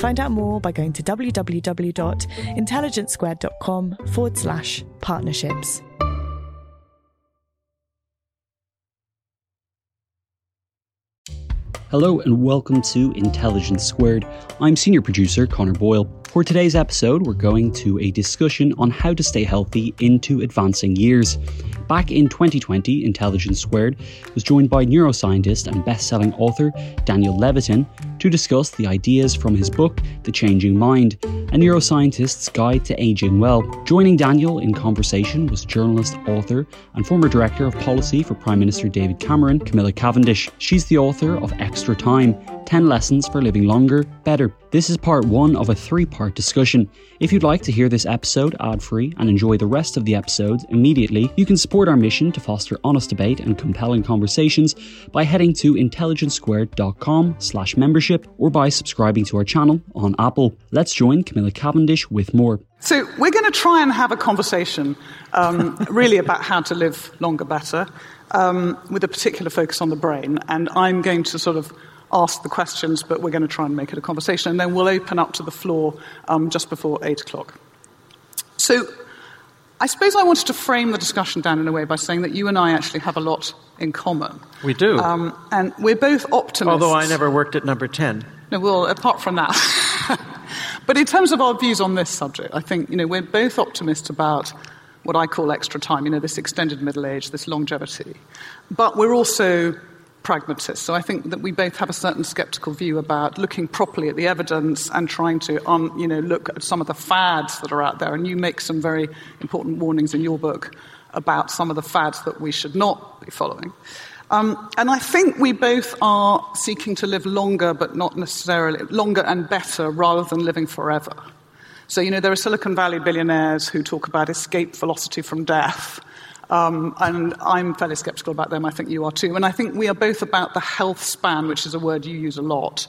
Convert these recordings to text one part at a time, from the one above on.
Find out more by going to www.intelligencesquared.com forward slash partnerships. Hello and welcome to Intelligence Squared. I'm senior producer Connor Boyle. For today's episode, we're going to a discussion on how to stay healthy into advancing years. Back in 2020, Intelligence Squared was joined by neuroscientist and best-selling author Daniel Levitin to discuss the ideas from his book The Changing Mind, a neuroscientist's guide to aging well. Joining Daniel in conversation was journalist, author, and former director of policy for Prime Minister David Cameron, Camilla Cavendish. She's the author of Extra Time 10 Lessons for Living Longer, Better. This is part one of a three part discussion. If you'd like to hear this episode ad free and enjoy the rest of the episodes immediately, you can support our mission to foster honest debate and compelling conversations by heading to intelligencesquared.com slash membership or by subscribing to our channel on Apple. Let's join Camilla Cavendish with more. So, we're going to try and have a conversation um, really about how to live longer better, um, with a particular focus on the brain. And I'm going to sort of ask the questions, but we're going to try and make it a conversation. And then we'll open up to the floor um, just before 8 o'clock. So, I suppose I wanted to frame the discussion down in a way by saying that you and I actually have a lot in common. We do. Um, and we're both optimists. Although I never worked at number 10. No, well, apart from that. but in terms of our views on this subject, I think, you know, we're both optimists about what I call extra time, you know, this extended middle age, this longevity. But we're also pragmatists. So I think that we both have a certain skeptical view about looking properly at the evidence and trying to um, you know, look at some of the fads that are out there. And you make some very important warnings in your book about some of the fads that we should not be following. Um, and I think we both are seeking to live longer, but not necessarily longer and better rather than living forever. So, you know, there are Silicon Valley billionaires who talk about escape velocity from death. Um, and I'm fairly skeptical about them. I think you are too. And I think we are both about the health span, which is a word you use a lot,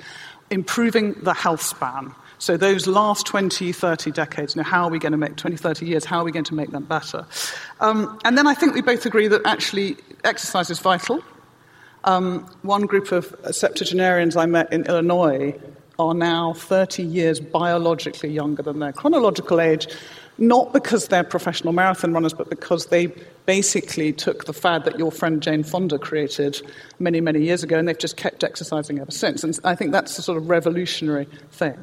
improving the health span. So those last 20, 30 decades, you know, how are we going to make 20, 30 years, how are we going to make them better? Um, and then I think we both agree that actually exercise is vital. Um, one group of septuagenarians I met in Illinois are now 30 years biologically younger than their chronological age, not because they're professional marathon runners, but because they basically took the fad that your friend Jane Fonda created many, many years ago, and they've just kept exercising ever since. And I think that's a sort of revolutionary thing.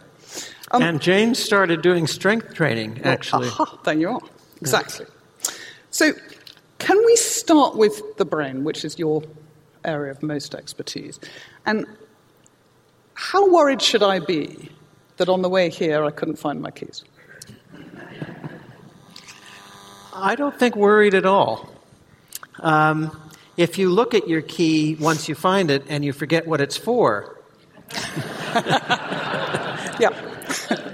Um, and Jane started doing strength training, actually. Well, aha, there you are. Exactly. Yeah. So, can we start with the brain, which is your area of most expertise? And how worried should I be that on the way here I couldn't find my keys? I don't think worried at all. Um, if you look at your key once you find it and you forget what it's for, yeah,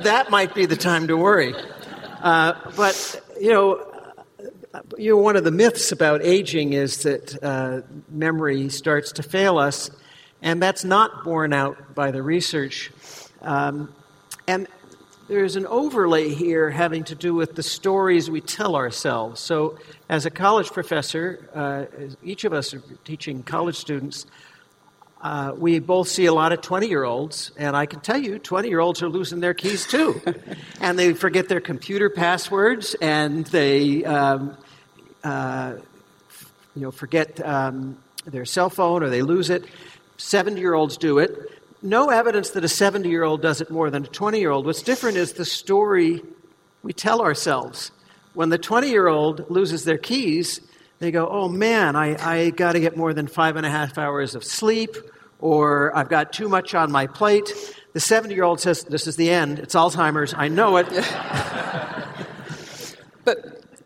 that might be the time to worry. Uh, but you know, you know, one of the myths about aging is that uh, memory starts to fail us, and that's not borne out by the research. Um, and there's an overlay here having to do with the stories we tell ourselves. So, as a college professor, uh, each of us are teaching college students. Uh, we both see a lot of 20 year olds, and I can tell you, 20 year olds are losing their keys too. and they forget their computer passwords, and they um, uh, you know, forget um, their cell phone or they lose it. 70 year olds do it no evidence that a 70 year old does it more than a 20 year old. What's different is the story we tell ourselves. When the 20 year old loses their keys, they go, oh man, I, I got to get more than five and a half hours of sleep, or I've got too much on my plate. The 70 year old says, this is the end. It's Alzheimer's. I know it.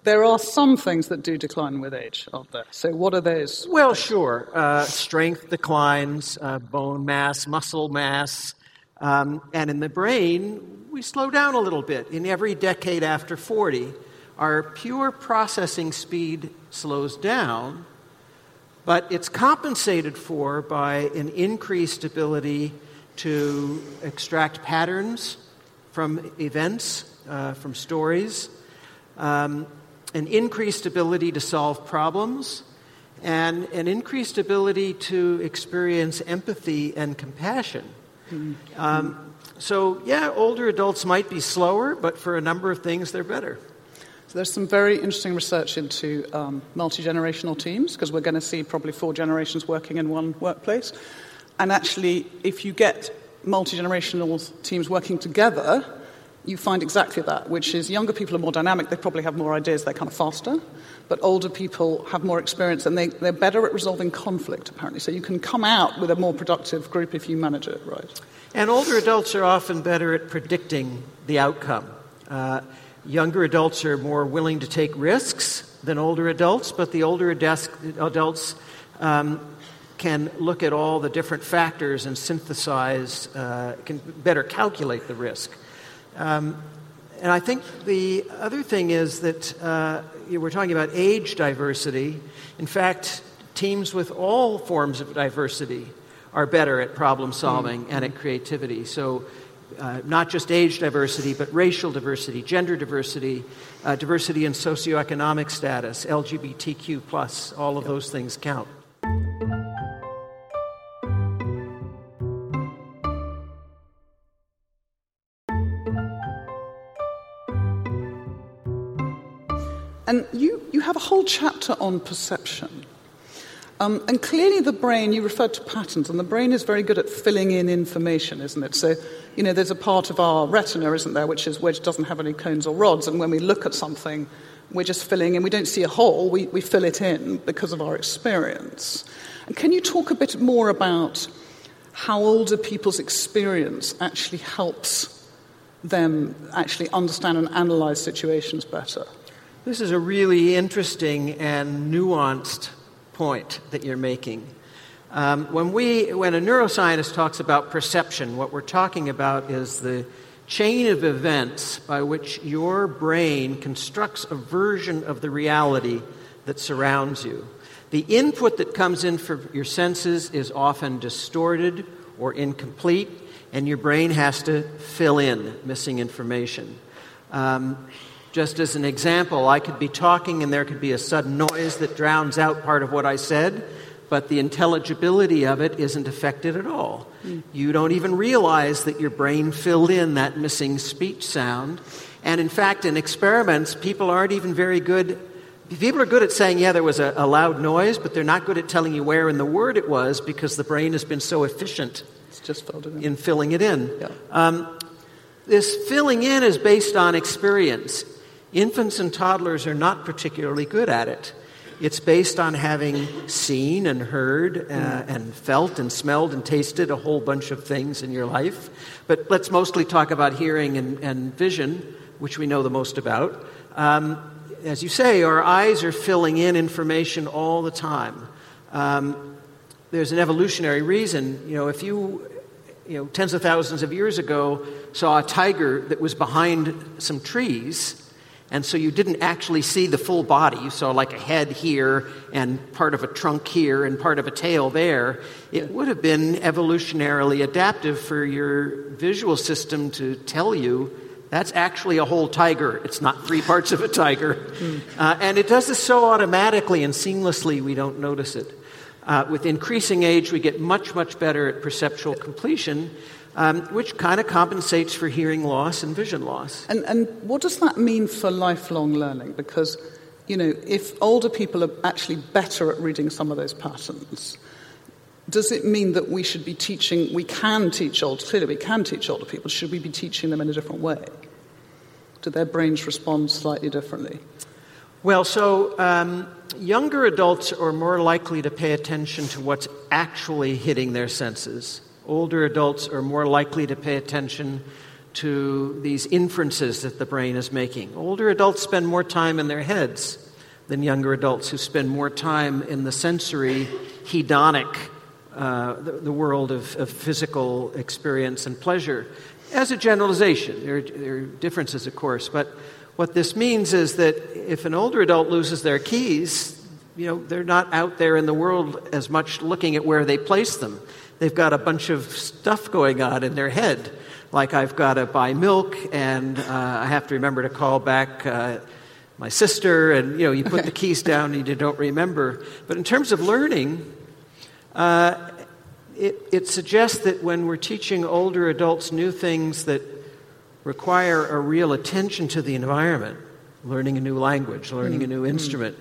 there are some things that do decline with age, aren't there? So, what are those? Well, sure. Uh, strength declines, uh, bone mass, muscle mass, um, and in the brain, we slow down a little bit. In every decade after 40, our pure processing speed slows down, but it's compensated for by an increased ability to extract patterns from events, uh, from stories, um, an increased ability to solve problems, and an increased ability to experience empathy and compassion. Mm-hmm. Um, so, yeah, older adults might be slower, but for a number of things, they're better. So there's some very interesting research into um, multi generational teams because we're going to see probably four generations working in one workplace. And actually, if you get multi generational teams working together, you find exactly that, which is younger people are more dynamic, they probably have more ideas, they're kind of faster, but older people have more experience and they, they're better at resolving conflict, apparently. So you can come out with a more productive group if you manage it right. And older adults are often better at predicting the outcome. Uh, Younger adults are more willing to take risks than older adults, but the older adults um, can look at all the different factors and synthesize, uh, can better calculate the risk. Um, and I think the other thing is that uh, we're talking about age diversity. In fact, teams with all forms of diversity are better at problem solving mm-hmm. and at creativity. So uh, not just age diversity, but racial diversity, gender diversity, uh, diversity in socioeconomic status, LGBTQ, plus, all of those things count. And you, you have a whole chapter on perception. Um, and clearly, the brain, you referred to patterns, and the brain is very good at filling in information, isn't it? So, you know, there's a part of our retina, isn't there, which, is, which doesn't have any cones or rods, and when we look at something, we're just filling in. We don't see a hole, we, we fill it in because of our experience. And can you talk a bit more about how older people's experience actually helps them actually understand and analyze situations better? This is a really interesting and nuanced point that you're making. Um, when, we, when a neuroscientist talks about perception, what we're talking about is the chain of events by which your brain constructs a version of the reality that surrounds you. The input that comes in for your senses is often distorted or incomplete, and your brain has to fill in missing information. Um, just as an example, I could be talking and there could be a sudden noise that drowns out part of what I said, but the intelligibility of it isn't affected at all. Mm. You don't even realize that your brain filled in that missing speech sound. And in fact, in experiments, people aren't even very good. People are good at saying, yeah, there was a, a loud noise, but they're not good at telling you where in the word it was because the brain has been so efficient it's just filled in. in filling it in. Yeah. Um, this filling in is based on experience. Infants and toddlers are not particularly good at it. It's based on having seen and heard uh, and felt and smelled and tasted a whole bunch of things in your life. But let's mostly talk about hearing and, and vision, which we know the most about. Um, as you say, our eyes are filling in information all the time. Um, there's an evolutionary reason. You know, if you, you know, tens of thousands of years ago saw a tiger that was behind some trees, and so you didn't actually see the full body. You saw like a head here and part of a trunk here and part of a tail there. It would have been evolutionarily adaptive for your visual system to tell you that's actually a whole tiger. It's not three parts of a tiger. Hmm. Uh, and it does this so automatically and seamlessly we don't notice it. Uh, with increasing age, we get much, much better at perceptual completion um, which kind of compensates for hearing loss and vision loss. And, and what does that mean for lifelong learning? Because, you know, if older people are actually better at reading some of those patterns, does it mean that we should be teaching, we can teach older, clearly we can teach older people, should we be teaching them in a different way? Do their brains respond slightly differently? Well, so um, younger adults are more likely to pay attention to what's actually hitting their senses. Older adults are more likely to pay attention to these inferences that the brain is making. Older adults spend more time in their heads than younger adults who spend more time in the sensory, hedonic, uh, the, the, world of, of, physical experience and pleasure. As a generalization, there, there are differences, of course, but what this means is that if an older adult loses their keys, you know, they're not out there in the world as much looking at where they place them. They've got a bunch of stuff going on in their head, like I've got to buy milk and uh, I have to remember to call back uh, my sister, and you know, you put the keys down and you don't remember. But in terms of learning, uh, it, it suggests that when we're teaching older adults new things that require a real attention to the environment, learning a new language, learning mm. a new mm. instrument,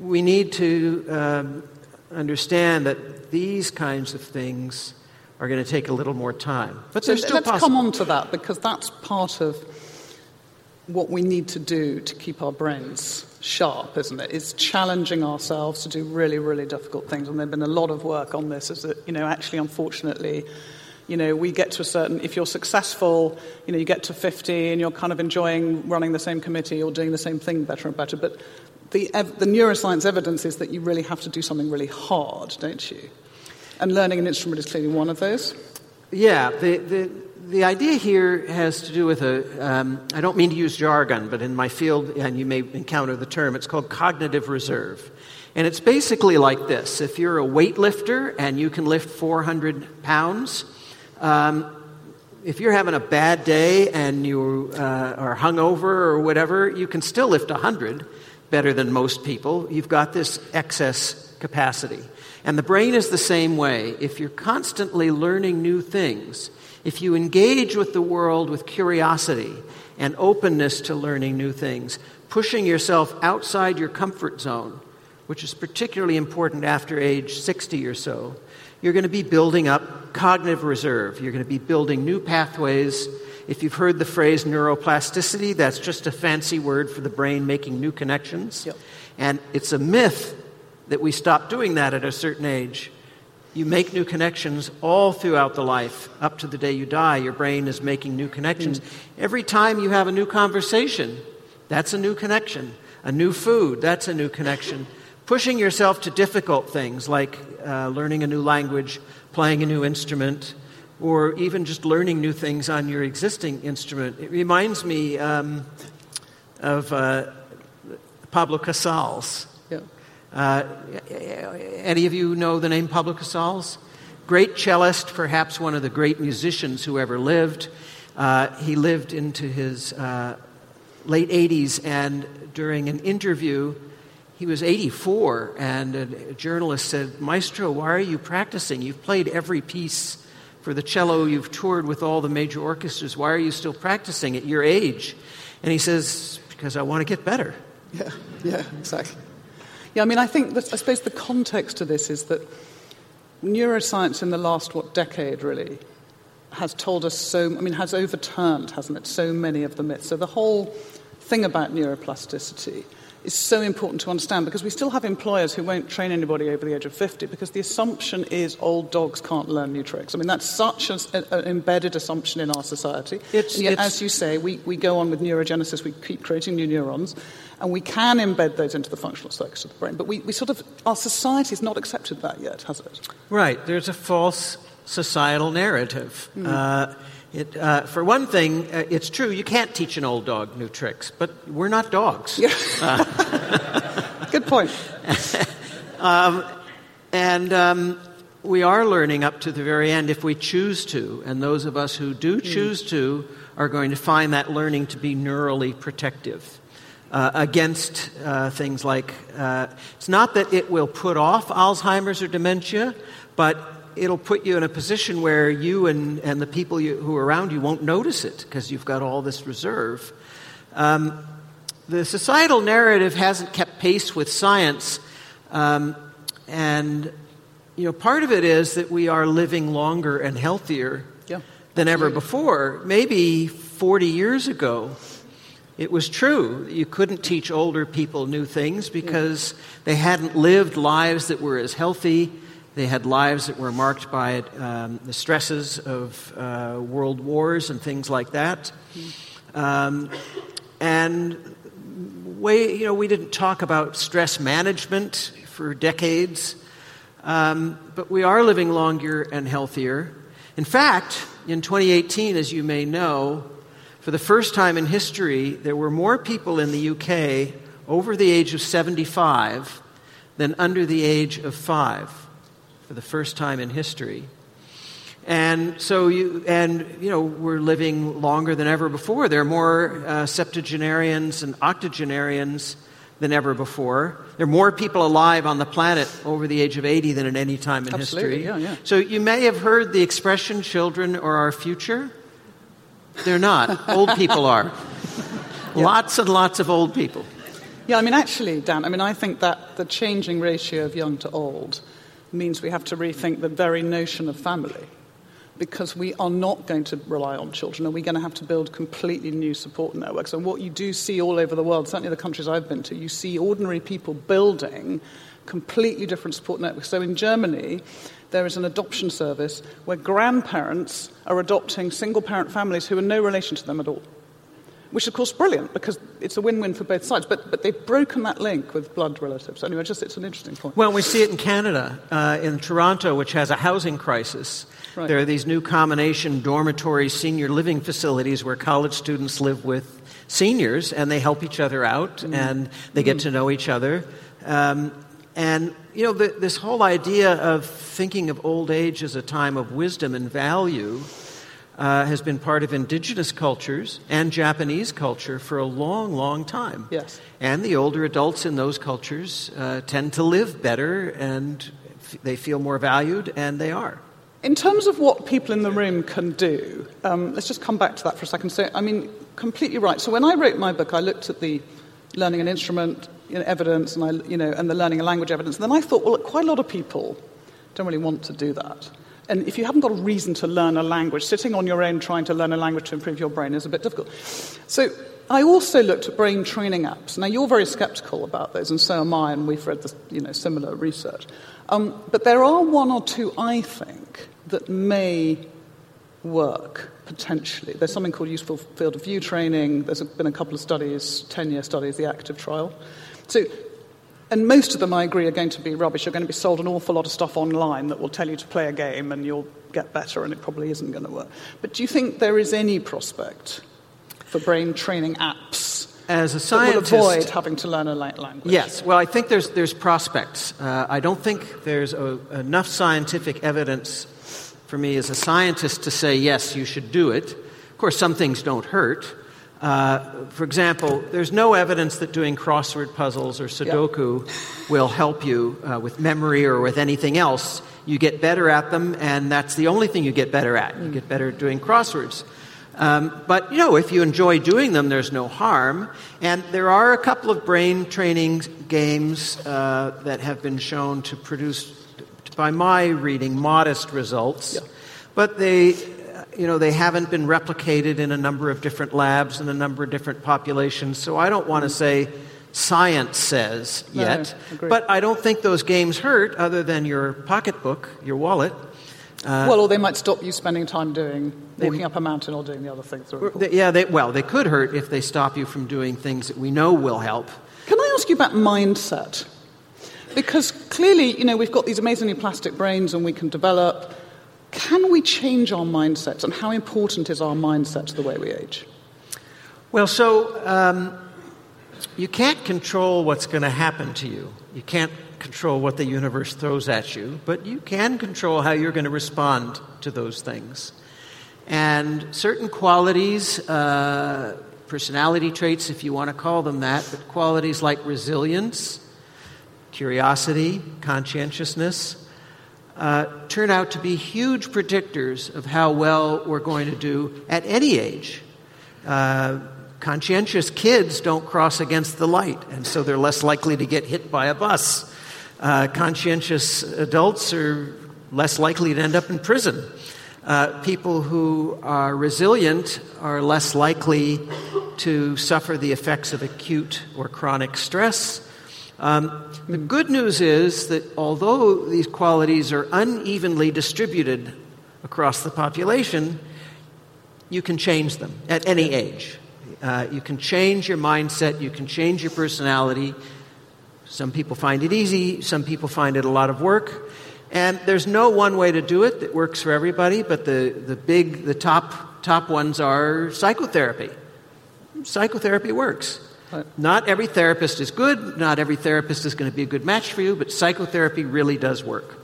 we need to um, understand that these kinds of things are going to take a little more time. But so let's possible. come on to that because that's part of what we need to do to keep our brains sharp, isn't it? it? Is challenging ourselves to do really, really difficult things. And there's been a lot of work on this. Is that you know, actually, unfortunately, you know, we get to a certain. If you're successful, you know, you get to 50 and you're kind of enjoying running the same committee or doing the same thing better and better. But the the neuroscience evidence is that you really have to do something really hard, don't you? And learning an instrument is clearly one of those. Yeah, the, the the idea here has to do with a. Um, I don't mean to use jargon, but in my field, and you may encounter the term, it's called cognitive reserve. And it's basically like this if you're a weightlifter and you can lift 400 pounds, um, if you're having a bad day and you uh, are hungover or whatever, you can still lift 100 better than most people. You've got this excess capacity. And the brain is the same way. If you're constantly learning new things, if you engage with the world with curiosity and openness to learning new things, pushing yourself outside your comfort zone, which is particularly important after age 60 or so, you're going to be building up cognitive reserve. You're going to be building new pathways. If you've heard the phrase neuroplasticity, that's just a fancy word for the brain making new connections. Yep. And it's a myth that we stop doing that at a certain age. You make new connections all throughout the life, up to the day you die. Your brain is making new connections. Mm. Every time you have a new conversation, that's a new connection. A new food, that's a new connection. Pushing yourself to difficult things like uh, learning a new language, playing a new instrument, or even just learning new things on your existing instrument. It reminds me um, of uh, Pablo Casals. Uh, any of you know the name Pablo Casals? Great cellist, perhaps one of the great musicians who ever lived. Uh, he lived into his uh, late 80s, and during an interview, he was 84, and a, journalist said, Maestro, why are you practicing? You've played every piece for the cello, you've toured with all the major orchestras. Why are you still practicing at your age? And he says, Because I want to get better. Yeah, yeah, exactly. Yeah, I mean, I think that, I suppose the context to this is that neuroscience in the last, what, decade really, has told us so, I mean, has overturned, hasn't it, so many of the myths. So the whole thing about neuroplasticity is so important to understand because we still have employers who won't train anybody over the age of 50 because the assumption is old dogs can't learn new tricks. I mean, that's such an embedded assumption in our society. It's, and yet, as you say, we, we go on with neurogenesis, we keep creating new neurons, and we can embed those into the functional circuits of the brain. But we, we sort of, our society has not accepted that yet, has it? Right. There's a false societal narrative. Mm. Uh, it, uh, for one thing, uh, it's true, you can't teach an old dog new tricks, but we're not dogs. Yeah. Uh, Good point. um, and um, we are learning up to the very end if we choose to, and those of us who do hmm. choose to are going to find that learning to be neurally protective. Uh, against uh, things like uh, it's not that it will put off Alzheimer's or dementia, but it'll put you in a position where you and, and the people you, who are around you won't notice it because you've got all this reserve. Um, the societal narrative hasn't kept pace with science, um, and you know part of it is that we are living longer and healthier yeah, than ever before. Maybe 40 years ago, It was true. You couldn't teach older people new things because they hadn't lived lives that were as healthy. They had lives that were marked by um, the stresses of uh, world wars and things like that. Um, and way, you know, we didn't talk about stress management for decades, um, but we are living longer and healthier. In fact, in 2018, as you may know, for the first time in history, there were more people in the UK over the age of 75 than under the age of five, for the first time in history. And so you, and you know, we're living longer than ever before. There are more uh, septuagenarians and octogenarians than ever before. There are more people alive on the planet over the age of 80 than at any time in Absolutely, history. yeah, yeah. So you may have heard the expression children are our future. They're not. old people are. Lots and lots of old people. Yeah, I mean, actually, Dan, I mean, I think that the changing ratio of young to old means we have to rethink the very notion of family because we are not going to rely on children and we're going to have to build completely new support networks. And what you do see all over the world, certainly the countries I've been to, you see ordinary people building completely different support networks. So in Germany, there is an adoption service where grandparents are adopting single parent families who are no relation to them at all. Which, of course, is brilliant because it's a win win for both sides. But, but they've broken that link with blood relatives. Anyway, just it's an interesting point. Well, we see it in Canada, uh, in Toronto, which has a housing crisis. Right. There are these new combination dormitory senior living facilities where college students live with seniors and they help each other out Mm. and they get to know each other. Um, and, you know, the, this whole idea of thinking of old age as a time of wisdom and value uh, has been part of indigenous cultures and Japanese culture for a long, long time. Yes. And the older adults in those cultures uh, tend to live better and f- they feel more valued, and they are. In terms of what people in the room can do, um, let's just come back to that for a second. So, I mean, completely right. So, when I wrote my book, I looked at the learning an instrument you know, evidence and, I, you know, and the learning a language evidence. And then I thought, well, quite a lot of people don't really want to do that. And if you haven't got a reason to learn a language, sitting on your own trying to learn a language to improve your brain is a bit difficult. So I also looked at brain training apps. Now, you're very skeptical about those, and so am I, and we've read the, you know, similar research. Um, but there are one or two, I think, that may work potentially. There's something called useful field of view training. There's been a couple of studies, 10 year studies, the active trial. So, and most of them, I agree, are going to be rubbish. You're going to be sold an awful lot of stuff online that will tell you to play a game and you'll get better, and it probably isn't going to work. But do you think there is any prospect for brain training apps As a that will scientist, avoid having to learn a language? Yes, well, I think there's, there's prospects. Uh, I don't think there's a, enough scientific evidence for me as a scientist to say, yes, you should do it. Of course, some things don't hurt. Uh, for example, there's no evidence that doing crossword puzzles or Sudoku will help you uh, with memory or with anything else. You get better at them, and that's the only thing you get better at. You get better at doing crosswords. Um, but, you know, if you enjoy doing them, there's no harm. And there are a couple of brain training games uh, that have been shown to produce, by my reading, modest results. But they, you know, they haven't been replicated in a number of different labs and a number of different populations. So I don't want to say science says No, yet. agreed. but I don't think those games hurt other than your pocketbook, your wallet. Uh, well, or they might stop you spending time doing walking up a mountain or doing the other are important. They- yeah, they, well, they could hurt if they stop you from doing things that we know will help. Can I ask you about mindset? Because clearly, you know, we've got these amazingly plastic brains and we can develop. Can we change our mindsets? And how important is our mindset to the way we age? Well, so um, you can't control what's going to happen to you. You can't control what the universe throws at you, but you can control how you're going to respond to those things. And certain qualities, uh, personality traits, if you want to call them that, but qualities like resilience, curiosity, conscientiousness, uh, turn out to be huge predictors of how well we're going to do at any age. Uh, conscientious kids don't cross against the light, and so they're less likely to get hit by a bus. Uh, conscientious adults are less likely to end up in prison. Uh, people who are resilient are less likely to suffer the effects of acute or chronic stress. Um, the good news is that although these qualities are unevenly distributed across the population, you can change them at any age. Uh, you can change your mindset, you can change your personality. Some people find it easy, some people find it a lot of work. And there's no one way to do it that works for everybody, but the, the big, the top, top ones are psychotherapy. Psychotherapy works. Not every therapist is good, not every therapist is going to be a good match for you, but psychotherapy really does work.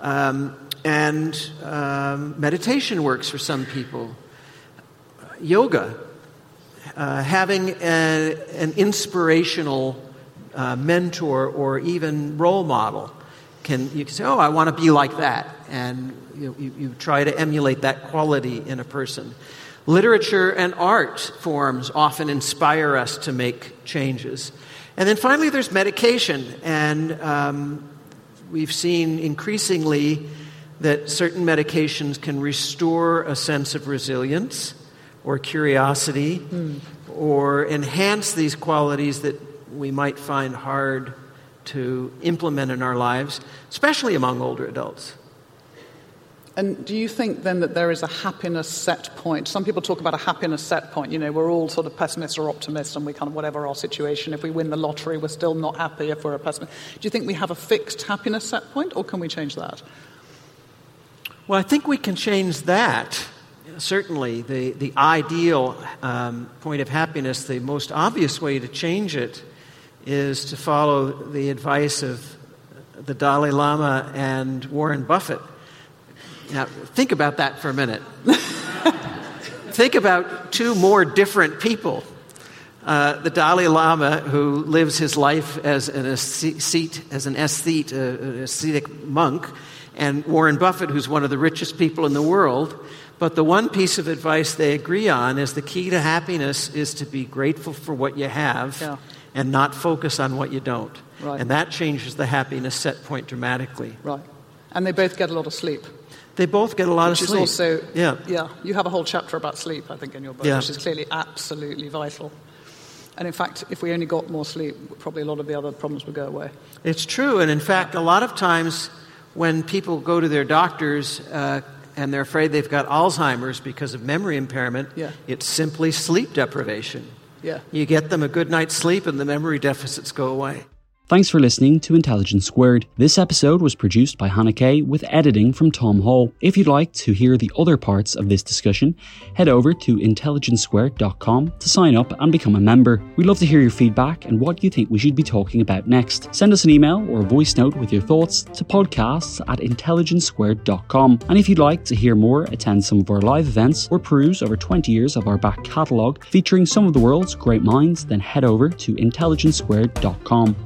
Um, and um, meditation works for some people. Yoga, uh, having a, an inspirational uh, mentor or even role model can you can say, "Oh, I want to be like that," and you, you, you try to emulate that quality in a person. Literature and art forms often inspire us to make changes. And then finally, there's medication, and um, we've seen increasingly that certain medications can restore a sense of resilience or curiosity mm. or enhance these qualities that we might find hard to implement in our lives, especially among older adults. And do you think then that there is a happiness set point? Some people talk about a happiness set point. You know, we're all sort of pessimists or optimists, and we kind of, whatever our situation, if we win the lottery, we're still not happy if we're a pessimist. Do you think we have a fixed happiness set point, or can we change that? Well, I think we can change that. Certainly, the, the ideal um, point of happiness, the most obvious way to change it is to follow the advice of the Dalai Lama and Warren Buffett. Now, think about that for a minute. think about two more different people. Uh, the Dalai Lama, who lives his life as an ascete, as an aesthete, uh, an ascetic monk, and Warren Buffett, who's one of the richest people in the world. But the one piece of advice they agree on is the key to happiness is to be grateful for what you have yeah and not focus on what you don't. Right. And that changes the happiness set point dramatically. Right. And they both get a lot of sleep. They both get a lot which of sleep. Is also, yeah. yeah. You have a whole chapter about sleep, I think, in your book, yeah. which is clearly absolutely vital. And in fact, if we only got more sleep, probably a lot of the other problems would go away. It's true. And in fact, a lot of times when people go to their doctors uh, and they're afraid they've got Alzheimer's because of memory impairment, yeah. it's simply sleep deprivation. Yeah. You get them a good night's sleep and the memory deficits go away. Thanks for listening to Intelligence Squared. This episode was produced by Hannah Kay with editing from Tom Hall. If you'd like to hear the other parts of this discussion, head over to intelligencesquared.com to sign up and become a member. We'd love to hear your feedback and what you think we should be talking about next. Send us an email or a voice note with your thoughts to podcasts at intelligencesquared.com. And if you'd like to hear more, attend some of our live events, or peruse over 20 years of our back catalogue featuring some of the world's great minds, then head over to intelligencesquared.com.